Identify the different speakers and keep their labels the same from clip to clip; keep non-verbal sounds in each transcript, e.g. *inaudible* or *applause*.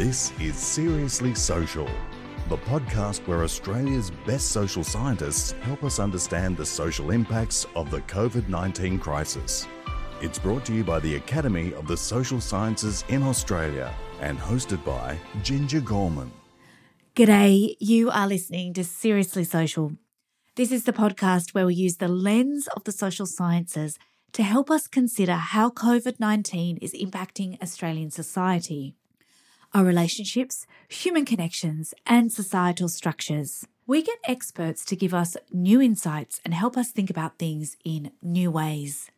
Speaker 1: This is Seriously Social, the podcast where Australia's best social scientists help us understand the social impacts of the COVID 19 crisis. It's brought to you by the Academy of the Social Sciences in Australia and hosted by Ginger Gorman.
Speaker 2: G'day, you are listening to Seriously Social. This is the podcast where we use the lens of the social sciences to help us consider how COVID 19 is impacting Australian society, our relationships, human connections, and societal structures. We get experts to give us new insights and help us think about things in new ways.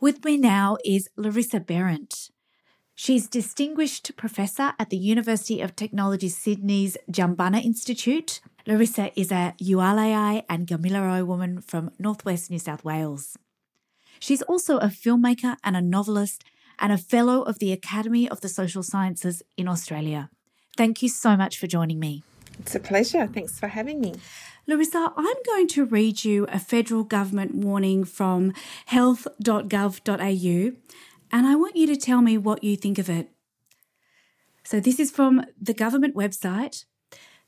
Speaker 2: With me now is Larissa Behrendt. She's Distinguished Professor at the University of Technology Sydney's Jumbunna Institute. Larissa is a Yualayai and Gamilaroi woman from northwest New South Wales. She's also a filmmaker and a novelist and a fellow of the Academy of the Social Sciences in Australia. Thank you so much for joining me.
Speaker 3: It's a pleasure. Thanks for having me.
Speaker 2: Larissa, I'm going to read you a federal government warning from health.gov.au, and I want you to tell me what you think of it. So, this is from the government website.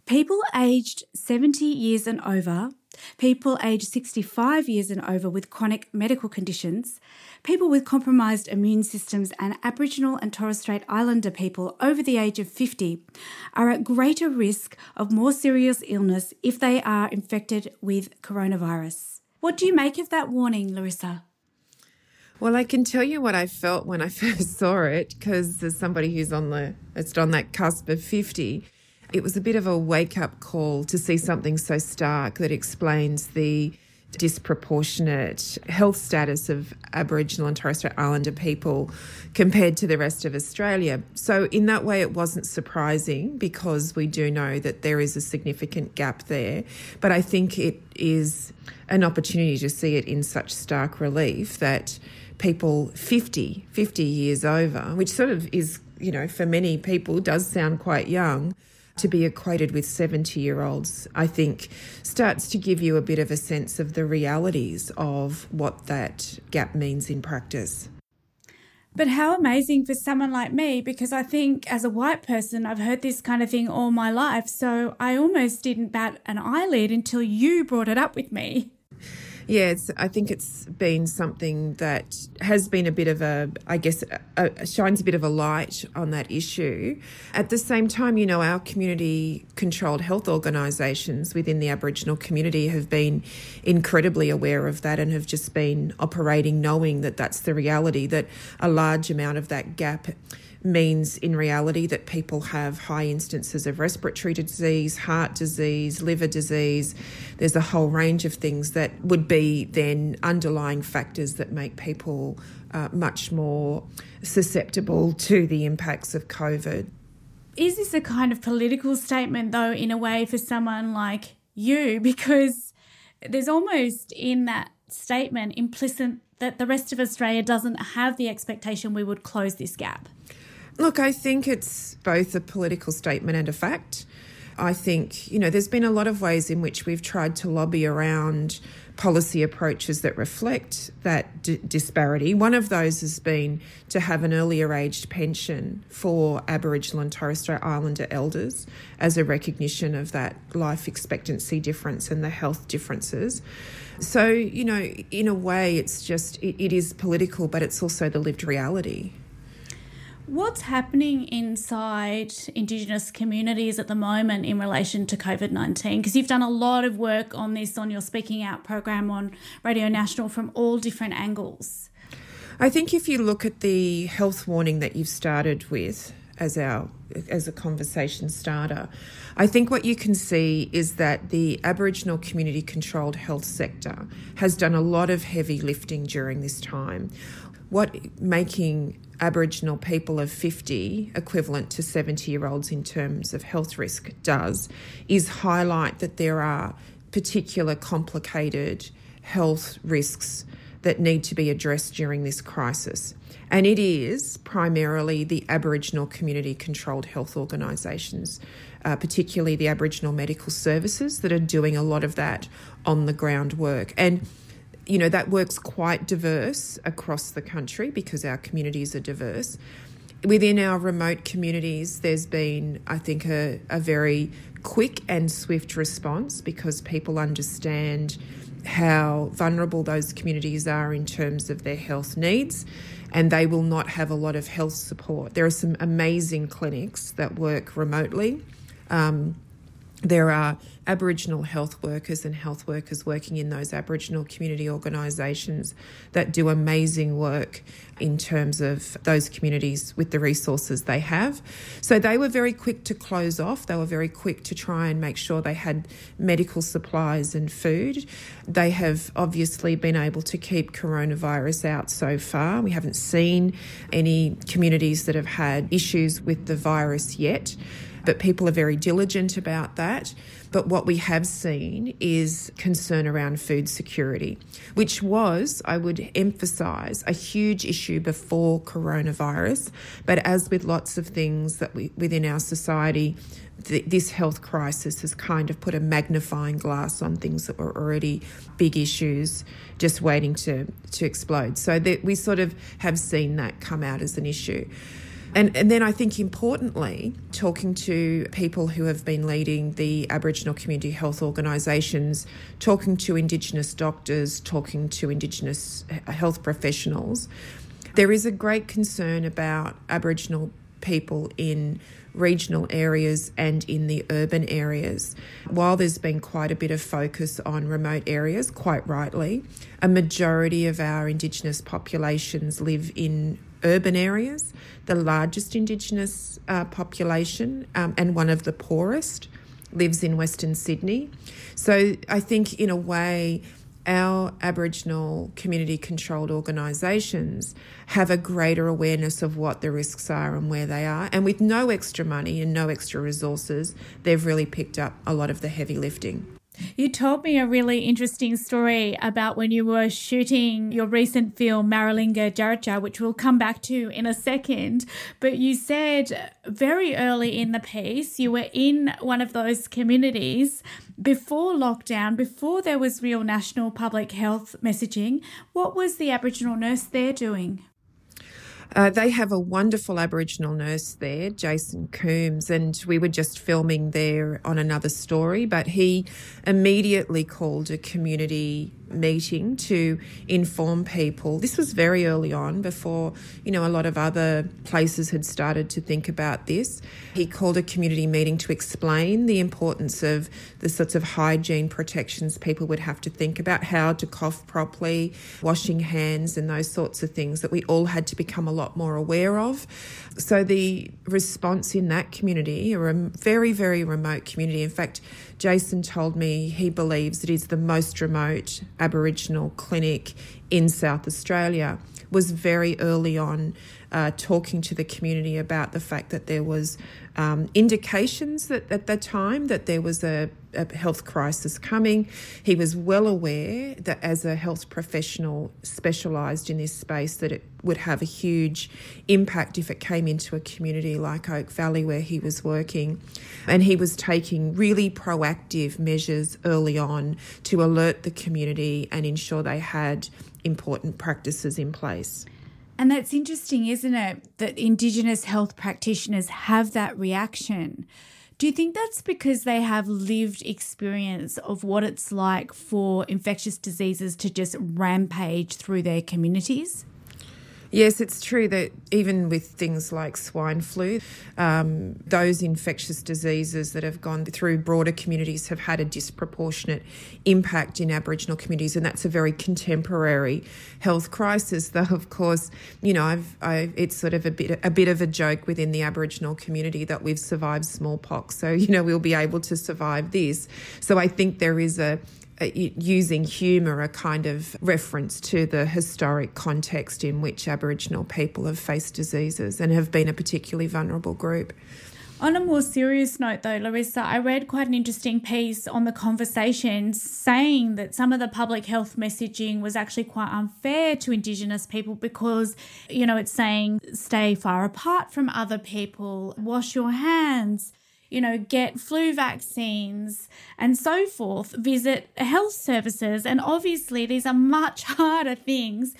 Speaker 2: People aged 70 years and over people aged 65 years and over with chronic medical conditions, people with compromised immune systems, and Aboriginal and Torres Strait Islander people over the age of 50 are at greater risk of more serious illness if they are infected with coronavirus. What do you make of that warning, Larissa?
Speaker 3: Well, I can tell you what I felt when I *laughs* first saw it because as somebody who's on the it's on that cusp of 50, it was a bit of a wake up call to see something so stark that explains the disproportionate health status of Aboriginal and Torres Strait Islander people compared to the rest of Australia. So, in that way, it wasn't surprising because we do know that there is a significant gap there. But I think it is an opportunity to see it in such stark relief that people 50, 50 years over, which sort of is, you know, for many people does sound quite young to be equated with 70 year olds, I think starts to give you a bit of a sense of the realities of what that gap means in practice.
Speaker 2: But how amazing for someone like me, because I think as a white person, I've heard this kind of thing all my life. So I almost didn't bat an eyelid until you brought it up with me
Speaker 3: yeah, it's, I think it's been something that has been a bit of a, I guess, a, a, shines a bit of a light on that issue. At the same time, you know, our community controlled health organisations within the Aboriginal community have been incredibly aware of that and have just been operating knowing that that's the reality, that a large amount of that gap means in reality that people have high instances of respiratory disease, heart disease, liver disease. There's a whole range of things that would be then underlying factors that make people uh, much more susceptible to the impacts of COVID.
Speaker 2: Is this a kind of political statement, though, in a way, for someone like you? *laughs* Because there's almost in that statement implicit that the rest of Australia doesn't have the expectation we would close this gap.
Speaker 3: Look, I think it's both a political statement and a fact. I think, you know, there's been a lot of ways in which we've tried to lobby around policy approaches that reflect that d- disparity. One of those has been to have an earlier aged pension for Aboriginal and Torres Strait Islander elders as a recognition of that life expectancy difference and the health differences. So, you know, in a way, it's just, it, it is political, but it's also the lived reality.
Speaker 2: What's happening inside Indigenous communities at the moment in relation to COVID 19? Because you've done a lot of work on this on your Speaking Out program on Radio National from all different angles.
Speaker 3: I think if you look at the health warning that you've started with as our as a conversation starter, I think what you can see is that the Aboriginal community controlled health sector has done a lot of heavy lifting during this time. What making Aboriginal people of 50, equivalent to 70 year olds in terms of health risk, does is highlight that there are particular complicated health risks that need to be addressed during this crisis. And it is primarily the Aboriginal community controlled health organisations, uh, particularly the Aboriginal Medical Services, that are doing a lot of that on the ground work. And you know, that work's quite diverse across the country because our communities are diverse. within our remote communities, there's been, I think, a, a very quick and swift response because people understand how vulnerable those communities are in terms of their health needs and they will not have a lot of health support. There are some amazing clinics that work remotely. Um, there are Aboriginal health workers and health workers working in those Aboriginal community organisations that do amazing work in terms of those communities with the resources they have. So they were very quick to close off. They were very quick to try and make sure they had medical supplies and food. They have obviously been able to keep coronavirus out so far. We haven't seen any communities that have had issues with the virus yet but people are very diligent about that. But what we have seen is concern around food security, which was, I would emphasise, a huge issue before coronavirus. But as with lots of things that we within our society, this health crisis has kind of put a magnifying glass on things that were already big issues just waiting to, to explode. So that we sort of have seen that come out as an issue. And, and then I think importantly, talking to people who have been leading the Aboriginal community health organisations, talking to Indigenous doctors, talking to Indigenous health professionals, there is a great concern about Aboriginal people in regional areas and in the urban areas. While there's been quite a bit of focus on remote areas, quite rightly, a majority of our Indigenous populations live in urban areas, the largest Indigenous uh, population um, and one of the poorest lives in Western Sydney. So I think, in a way, our Aboriginal community controlled organisations have a greater awareness of what the risks are and where they are. And with no extra money and no extra resources, they've really picked up a lot of the heavy lifting.
Speaker 2: You told me a really interesting story about when you were shooting your recent film, Maralinga Tjarutja, which we'll come back to in a second. But you said very early in the piece, you were in one of those communities before lockdown, before there was real national public health messaging. What was the Aboriginal nurse there doing?
Speaker 3: Uh, they have a wonderful Aboriginal nurse there, Jason Coombs, and we were just filming there on another story. But he immediately called a community meeting to inform people. This was very early on, before you know a lot of other places had started to think about this. He called a community meeting to explain the importance of the sorts of hygiene protections people would have to think about, how to cough properly, washing hands, and those sorts of things that we all had to become a lot more aware of. So the response in that community, or a very very remote community, in fact Jason told me he believes it is the most remote Aboriginal clinic in South Australia. Was very early on uh, talking to the community about the fact that there was um, indications that at the time that there was a, a, health crisis coming. He was well aware that as a health professional specialised in this space, that it would have a huge impact if it came into a community like Oak Valley where he was working. And he was taking really proactive measures early on to alert the community and ensure they had important practices in place.
Speaker 2: And that's interesting, isn't it? That Indigenous health practitioners have that reaction. Do you think that's because they have lived experience of what it's like for infectious diseases to just rampage through their communities?
Speaker 3: Yes, it's true that even with things like swine flu, um, those infectious diseases that have gone through broader communities have had a disproportionate impact in Aboriginal communities, and that's a very contemporary health crisis. Though, of course, you know, I've, I've, it's sort of a bit a bit of a joke within the Aboriginal community that we've survived smallpox, so you know we'll be able to survive this. So I think there is a Uh, using humour a kind of reference to the historic context in which Aboriginal people have faced diseases and have been a particularly vulnerable group.
Speaker 2: On a more serious note, though, Larissa, I read quite an interesting piece on the conversation saying that some of the public health messaging was actually quite unfair to Indigenous people because, you know, it's saying stay far apart from other people, wash your hands you know, get flu vaccines and so forth, visit health services. And obviously, these are much *laughs* harder things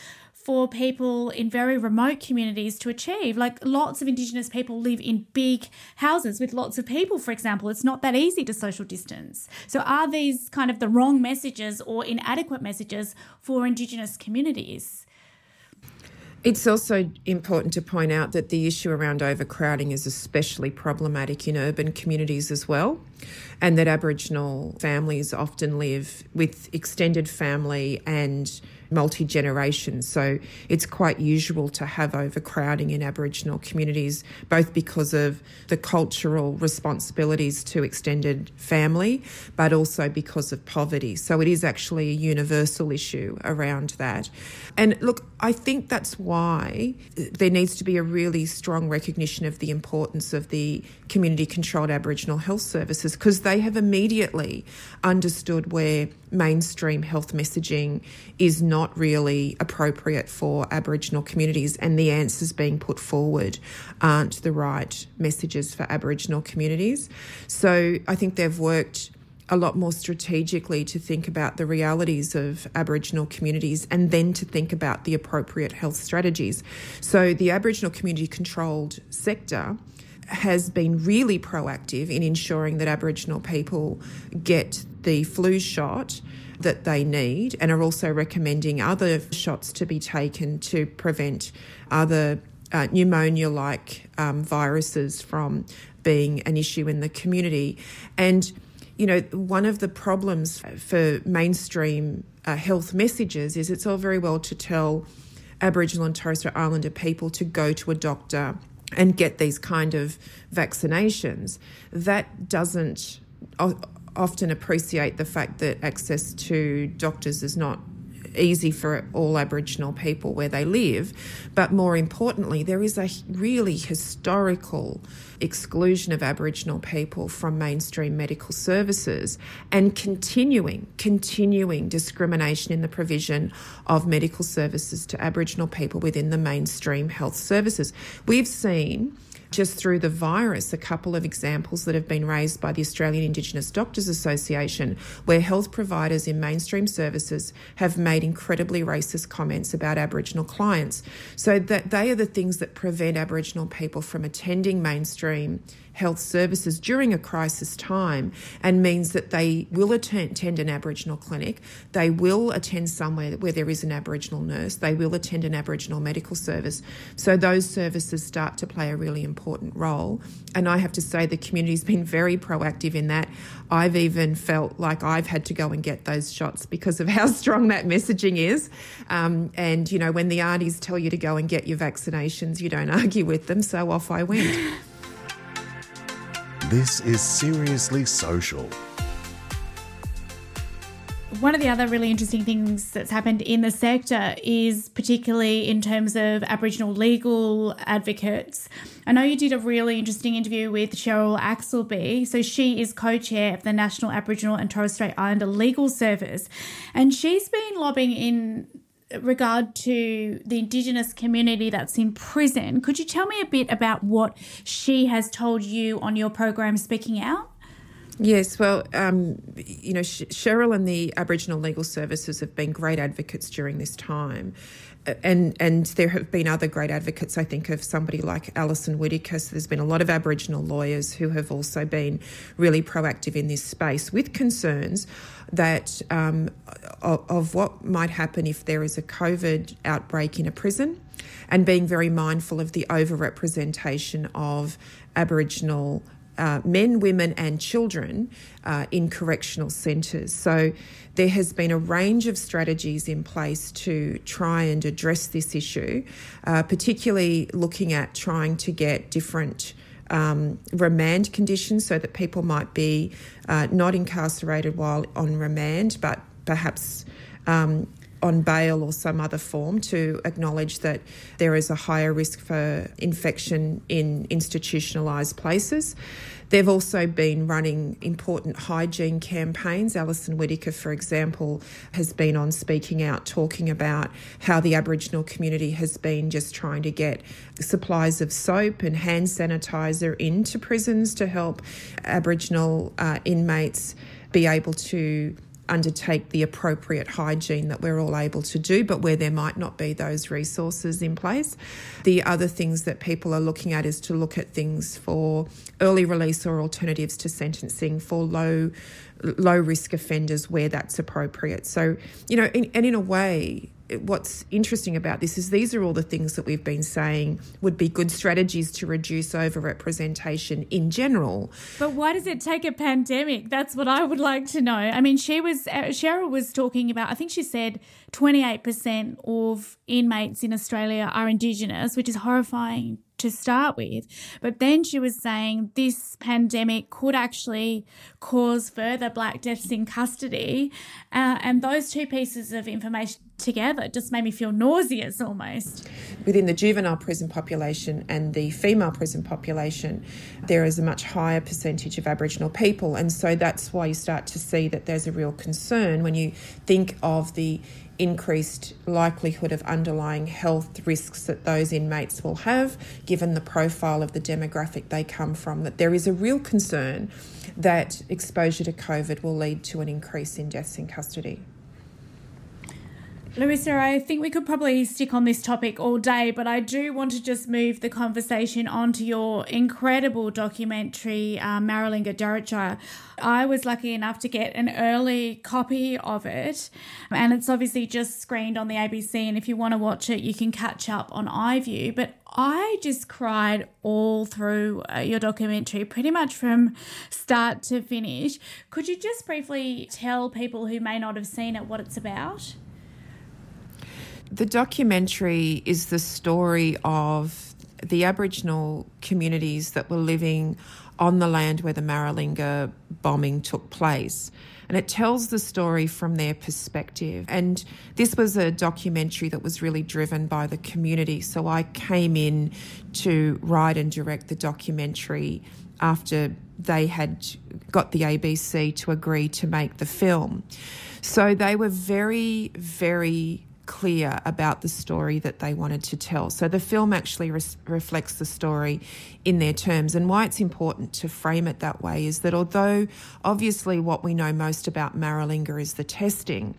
Speaker 2: for people in very remote communities to achieve. Like lots of Indigenous people live in big houses with lots of people, for example. It's not that easy to social distance. So, are these kind of the wrong messages or inadequate messages for Indigenous communities?
Speaker 3: It's also important to point out that the issue around overcrowding is especially problematic in urban communities as well, and that Aboriginal families often live with extended family and multi generations. So it's quite usual to have overcrowding in Aboriginal communities, both because of the cultural responsibilities to extended family, but also because of poverty. So it is actually a universal issue around that. And look, I think that's why there needs to be a really strong recognition of the importance of the community controlled Aboriginal health services because they have immediately understood where mainstream health messaging is not really appropriate for Aboriginal communities, and the answers being put forward aren't the right messages for Aboriginal communities. So I think they've worked a lot more strategically to think about the realities of Aboriginal communities and then to think about the appropriate health strategies. So the Aboriginal community controlled sector has been really proactive in ensuring that Aboriginal people get the flu shot that they need and are also recommending other shots to be taken to prevent other uh, pneumonia like um, viruses from being an issue in the community. And, you know, one of the problems for mainstream uh, health messages is it's all very well to tell Aboriginal and Torres Strait Islander people to go to a doctor and get these kind of vaccinations. That doesn't often appreciate the fact that access to doctors is not easy for all Aboriginal people where they live. But more importantly, there is a really historical exclusion of Aboriginal people from mainstream medical services and continuing, continuing discrimination in the provision of medical services to Aboriginal people within the mainstream health services. We've seen just through the virus, a couple of examples that have been raised by the Australian Indigenous Doctors Association, where health providers in mainstream services have made incredibly racist comments about Aboriginal clients. So that they are the things that prevent Aboriginal people from attending mainstream health services during a crisis time and means that they will attend, an Aboriginal clinic, they will attend somewhere where there is an Aboriginal nurse, they will attend an Aboriginal medical service. So those services start to play a really important role. And I have to say, the community's been very proactive in that. I've even felt like I've had to go and get those shots because of *laughs* how strong that messaging is. Um, and, you know, when the aunties tell you to go and get your vaccinations, you don't *laughs* argue with them. So off I went.
Speaker 1: This is Seriously Social.
Speaker 2: One of the other really interesting things that's happened in the sector is particularly in terms of Aboriginal legal advocates. I know you did a really interesting interview with Cheryl Axleby. So she is co chair of the National Aboriginal and Torres Strait Islander Legal Service. And she's been lobbying in regard to the Indigenous community that's in prison. Could you tell me a bit about what she has told you on your program, Speaking Out?
Speaker 3: Yes, well, um, you know, Cheryl and the Aboriginal Legal Services have been great advocates during this time. And and there have been other great advocates. I think of somebody like Alison Whittaker. So there's been a lot of Aboriginal lawyers who have also been really proactive in this space with concerns that um, of, of what might happen if there is a COVID outbreak in a prison, and being very mindful of the overrepresentation of Aboriginal uh, men, women, and children uh, in correctional centres. So there has been a range of strategies in place to try and address this issue, uh, particularly looking at trying to get different um, remand conditions so that people might be uh, not incarcerated while on remand, but perhaps um, on bail or some other form to acknowledge that there is a higher risk for infection in institutionalised places. They've also been running important hygiene campaigns. Alison Whittaker, for example, has been on speaking out talking about how the Aboriginal community has been just trying to get supplies of soap and hand sanitizer into prisons to help Aboriginal uh, inmates be able to undertake the appropriate hygiene that we're all able to do, but where there might not be those resources in place. The other things that people are looking at is to look at things for early release or alternatives to sentencing for low low risk offenders where that's appropriate. So, you know, in, and in a way, what's interesting about this is these are all the things that we've been saying would be good strategies to reduce overrepresentation in general.
Speaker 2: But why does it take a pandemic? That's what I would like to know. I mean, she was uh, Cheryl was talking about. I think she said twenty eight percent of inmates in Australia are Indigenous, which is horrifying to start with. But then she was saying this pandemic could actually cause further black deaths in custody. Uh, and those two pieces of information together it just made me feel nauseous almost.
Speaker 3: Within the juvenile prison population and the female prison population, there is a much higher percentage of Aboriginal people. And so that's why you start to see that there's a real concern when you think of the increased likelihood of underlying health risks that those inmates will have, given the profile of the demographic they come from, that there is a real concern that exposure to COVID will lead to an increase in deaths in custody.
Speaker 2: Larissa, I think we could probably stick on this topic all day, but I do want to just move the conversation onto your incredible documentary, uh, Tjarutja. I was lucky enough to get an early copy of it, and it's obviously just screened on the ABC. And if you want to watch it, you can catch up on iView. But I just cried all through uh, your documentary, pretty much from start to finish. Could you just briefly tell people who may not have seen it what it's about?
Speaker 3: The documentary is the story of the Aboriginal communities that were living on the land where the Maralinga bombing took place. And it tells the story from their perspective. And this was a documentary that was really driven by the community. So I came in to write and direct the documentary after they had got the ABC to agree to make the film. So they were very, very clear about the story that they wanted to tell. So the film actually reflects the story in their terms. And why it's important to frame it that way is that although obviously what we know most about Maralinga is the testing,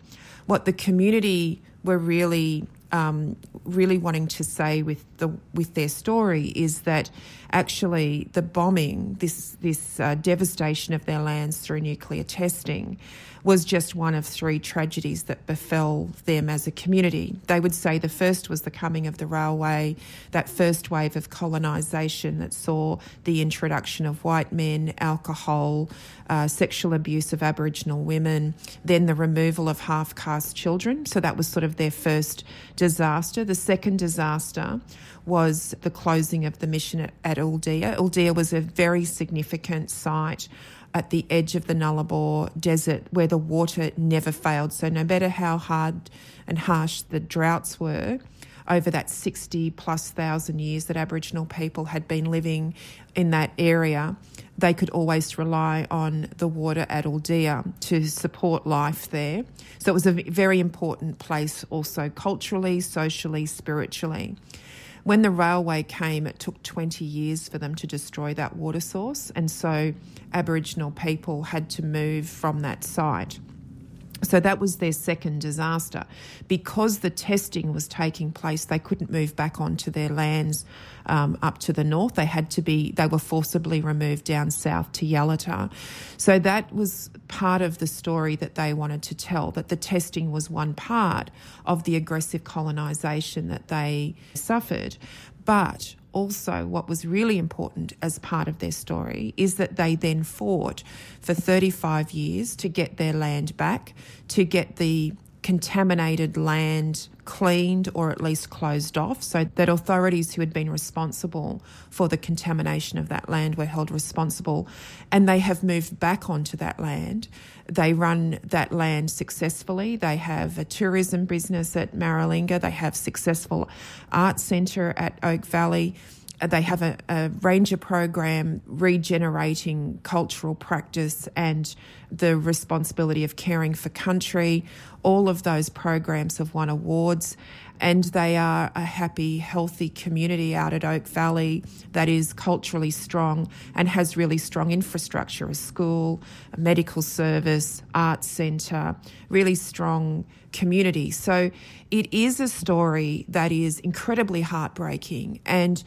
Speaker 3: what the community were really um, really wanting to say with the with their story is that actually the bombing, this this uh, devastation of their lands through nuclear testing, was just one of three tragedies that befell them as a community. They would say the first was the coming of the railway, that first wave of colonisation that saw the introduction of white men, alcohol, uh, sexual abuse of Aboriginal women, then the removal of half caste children. So that was sort of their first disaster. The second disaster was the closing of the mission at, at. Ooldea was a very significant site at the edge of the Nullarbor desert where the water never failed. So, no matter how hard and harsh the droughts were, over that 60 plus thousand years that Aboriginal people had been living in that area, they could always rely on the water at Ooldea to support life there. So it was a very important place also culturally, socially, spiritually. When the railway came, it took 20 years for them to destroy that water source, and so Aboriginal people had to move from that site. So that was their second disaster. Because the testing was taking place, they couldn't move back onto their lands um, up to the north. They had to be, they were forcibly removed down south to Yalata. So that was part of the story that they wanted to tell, that the testing was one part of the aggressive colonisation that they suffered. But also, what was really important as part of their story is that they then fought for 35 years to get their land back, to get the contaminated land cleaned or at least closed off so that authorities who had been responsible for the contamination of that land were held responsible and they have moved back onto that land. They run that land successfully. They have a tourism business at Maralinga. They have successful art centre at Oak Valley. They have a, a, ranger program regenerating cultural practice and the responsibility of caring for country. All of those programs have won awards and they are a happy, healthy community out at Oak Valley that is culturally strong and has really strong infrastructure a school, a medical service, arts centre, really strong community. So it is a story that is incredibly heartbreaking and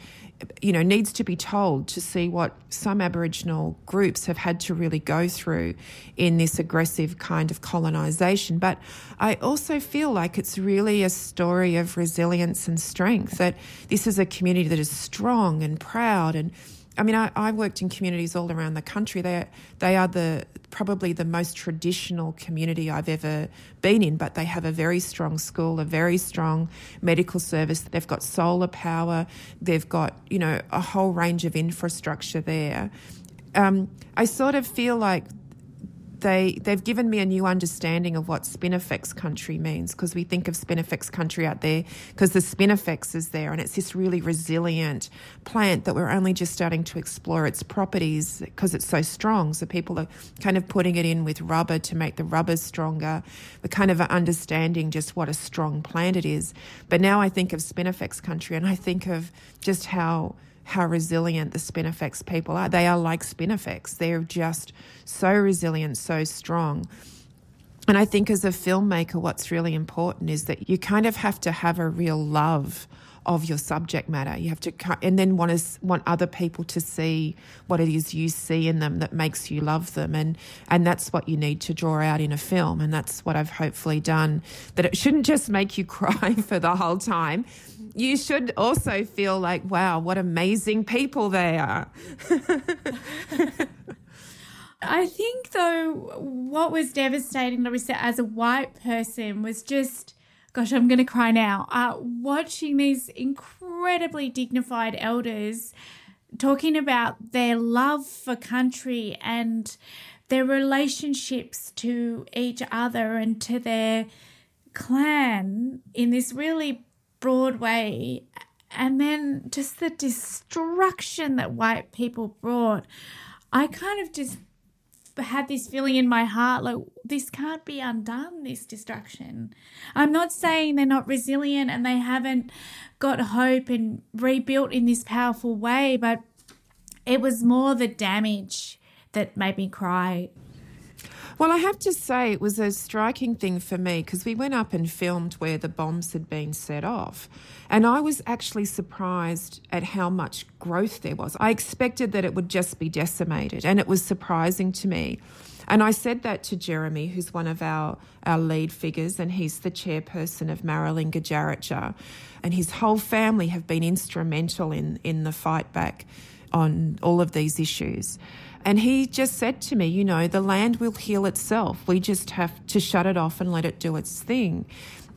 Speaker 3: you know, needs to be told to see what some Aboriginal groups have had to really go through in this aggressive kind of colonisation. But I also feel like it's really a story of resilience and strength, that this is a community that is strong and proud and I mean, I, I worked in communities all around the country. They they are the probably the most traditional community I've ever been in, but they have a very strong school, a very strong medical service. They've got solar power. They've got you know a whole range of infrastructure there. Um, I sort of feel like they they've given me a new understanding of what spinifex country means because we think of spinifex country out there because the spinifex is there and it's this really resilient plant that we're only just starting to explore its properties because it's so strong. So people are kind of putting it in with rubber to make the rubber stronger we're kind of understanding just what a strong plant it is. But now I think of spinifex country and I think of just how how resilient the Spinifex people are. They are like Spinifex. They're just so resilient, so strong. And I think as a filmmaker, what's really important is that you kind of have to have a real love of your subject matter. You have to, and then want to want other people to see what it is you see in them that makes you love them, and and that's what you need to draw out in a film, and that's what I've hopefully done. That it shouldn't just make you *laughs* cry for the whole time. You should also feel like, wow, what amazing people they are. *laughs*
Speaker 2: I think though, what was devastating, Larissa, as a white person, was just gosh, I'm going to cry now. Uh, watching these incredibly dignified elders talking about their love for country and their relationships to each other and to their clan in this really broad way. And then just the destruction that white people brought. I kind of just had this feeling in my heart like this can't be undone this destruction i'm not saying they're not resilient and they haven't got hope and rebuilt in this powerful way but it was more the damage that made me cry
Speaker 3: well, I have to say, it was a striking thing for me because we went up and filmed where the bombs had been set off. And I was actually surprised at how much growth there was. I expected that it would just be decimated, and it was surprising to me. And I said that to Jeremy, who's one of our, our lead figures, and he's the chairperson of Maralinga Tjarutja. And his whole family have been instrumental in, in the fight back on all of these issues. And he just said to me, you know, the land will heal itself. We just have to shut it off and let it do its thing.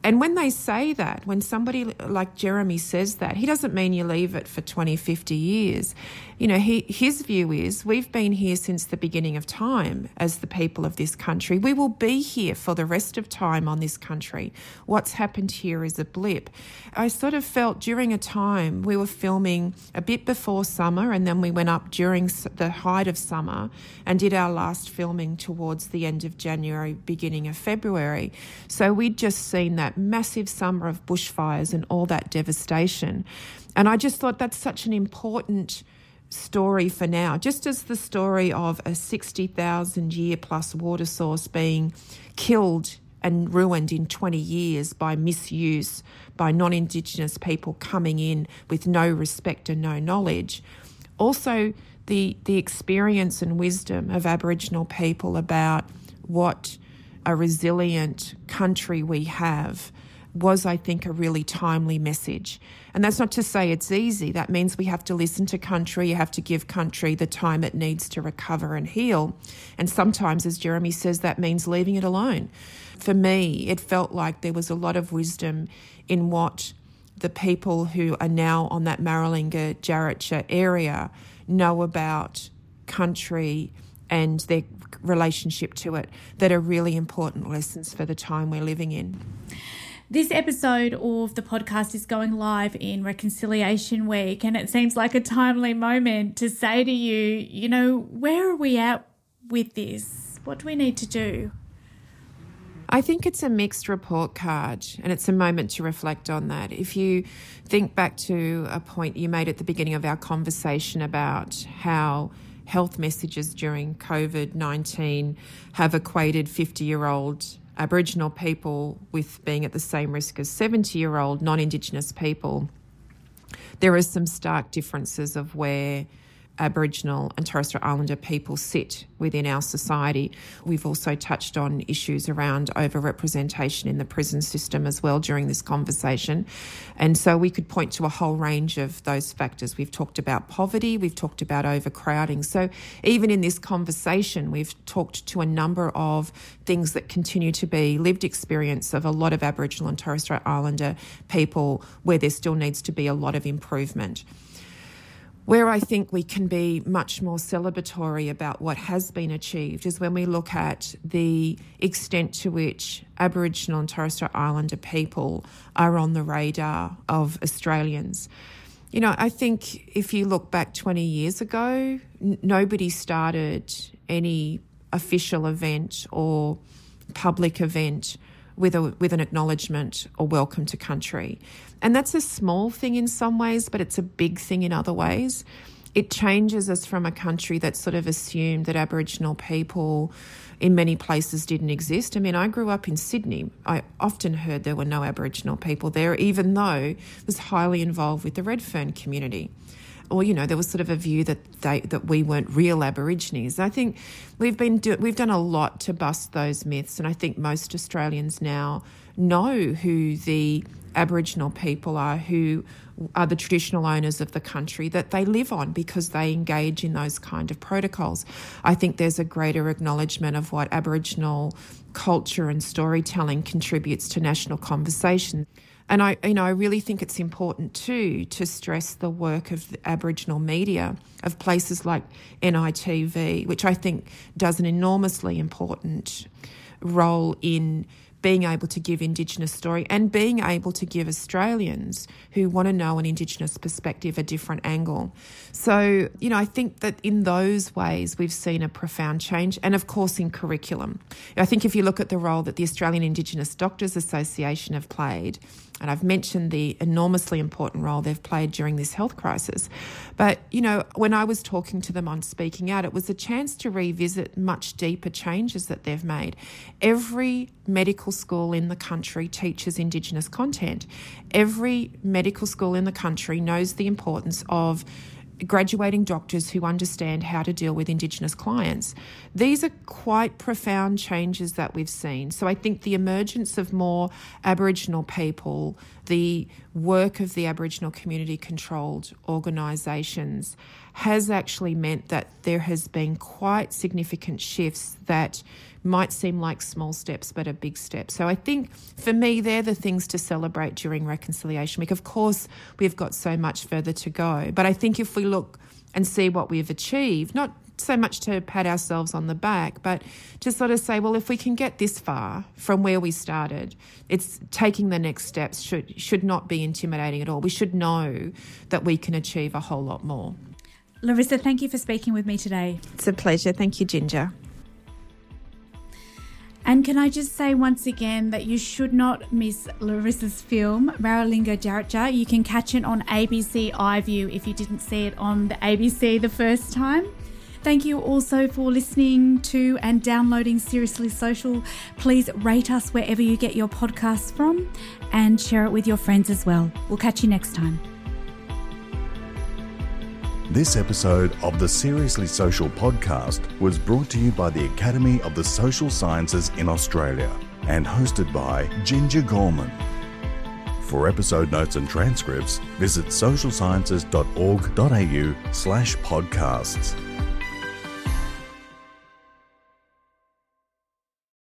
Speaker 3: And when they say that, when somebody like Jeremy says that, he doesn't mean you leave it for 20, 50 years. You know, he, his view is we've been here since the beginning of time as the people of this country. We will be here for the rest of time on this country. What's happened here is a blip. I sort of felt during a time we were filming a bit before summer and then we went up during the height of summer and did our last filming towards the end of January, beginning of February. So we'd just seen that massive summer of bushfires and all that devastation. And I just thought that's such an important story for now, just as the story of a 60,000 year plus water source being killed and ruined in 20 years by misuse by non Indigenous people coming in with no respect and no knowledge. Also, the, the experience and wisdom of Aboriginal people about what a resilient country we have was, I think, a really timely message. And that's not to say it's easy. That means we have to listen to country, you have to give country the time it needs to recover and heal. And sometimes, as Jeremy says, that means leaving it alone. For me, it felt like there was a lot of wisdom in what the people who are now on that Maralinga Tjarutja area know about country and their relationship to it that are really important lessons for the time we're living in.
Speaker 2: This episode of the podcast is going live in Reconciliation Week, and it seems like a timely moment to say to you, you know, where are we at with this? What do we need to do?
Speaker 3: I think it's a mixed report card and it's a moment to reflect on that. If you think back to a point you made at the beginning of our conversation about how health messages during COVID 19 have equated 50 year old Aboriginal people with being at the same risk as 70 year old non Indigenous people, there are some stark differences of where Aboriginal and Torres Strait Islander people sit within our society. We've also touched on issues around overrepresentation in the prison system as well during this conversation. And so we could point to a whole range of those factors. We've talked about poverty, we've talked about overcrowding. So even in this conversation, we've talked to a number of things that continue to be lived experience of a lot of Aboriginal and Torres Strait Islander people where there still needs to be a lot of improvement. Where I think we can be much more celebratory about what has been achieved is when we look at the extent to which Aboriginal and Torres Strait Islander people are on the radar of Australians. You know, I think if you look back 20 years ago, n- nobody started any official event or public event with a with an acknowledgement or welcome to country. And that's a small thing in some ways, but it's a big thing in other ways. It changes us from a country that sort of assumed that Aboriginal people in many places didn't exist. I mean, I grew up in Sydney. I often heard there were no Aboriginal people there, even though I was highly involved with the Redfern community or you know, there was sort of a view that they that we weren't real Aborigines. I think we've been do, we've done a lot to bust those myths, and I think most Australians now know who the Aboriginal people are, who are the traditional owners of the country that they live on because they engage in those kind of protocols. I think there's a greater acknowledgement of what Aboriginal culture and storytelling contributes to national conversation. And I, you know, I really think it's important too to stress the work of the Aboriginal media of places like NITV, which I think does an enormously important role in being able to give Indigenous story and being able to give Australians who want to know an Indigenous perspective a different angle. So, you know, I think that in those ways we've seen a profound change. And of course, in curriculum. I think if you look at the role that the Australian Indigenous Doctors Association have played, and I've mentioned the enormously important role they've played during this health crisis. But, you know, when I was talking to them on Speaking Out, it was a chance to revisit much deeper changes that they've made. Every medical school in the country teaches Indigenous content. Every medical school in the country knows the importance of graduating doctors who understand how to deal with Indigenous clients. These are quite profound changes that we've seen. So I think the emergence of more Aboriginal people, the work of the Aboriginal community controlled organisations, has actually meant that there has been quite significant shifts that might seem like small steps, but a big step. So I think for me, they're the things to celebrate during Reconciliation Week. Of course, we've got so much further to go, but I think if we look and see what we've achieved, not so much to pat ourselves on the back, but to sort of say, well, if we can get this far from where we started, it's taking the next steps should should not be intimidating at all. We should know that we can achieve a whole lot more.
Speaker 2: Larissa, thank you for speaking with me today.
Speaker 3: It's a pleasure. Thank you, Ginger.
Speaker 2: And can I just say once again that you should not miss Larissa's film, Maralinga Tjarutja. You can catch it on ABC iView if you didn't see it on the ABC the first time. Thank you also for listening to and downloading Seriously Social. Please rate us wherever you get your podcasts from and share it with your friends as well. We'll catch you next time.
Speaker 1: This episode of the Seriously Social podcast was brought to you by the Academy of the Social Sciences in Australia and hosted by Ginger Gorman. For episode notes and transcripts, visit socialsciences.org.au slash podcasts.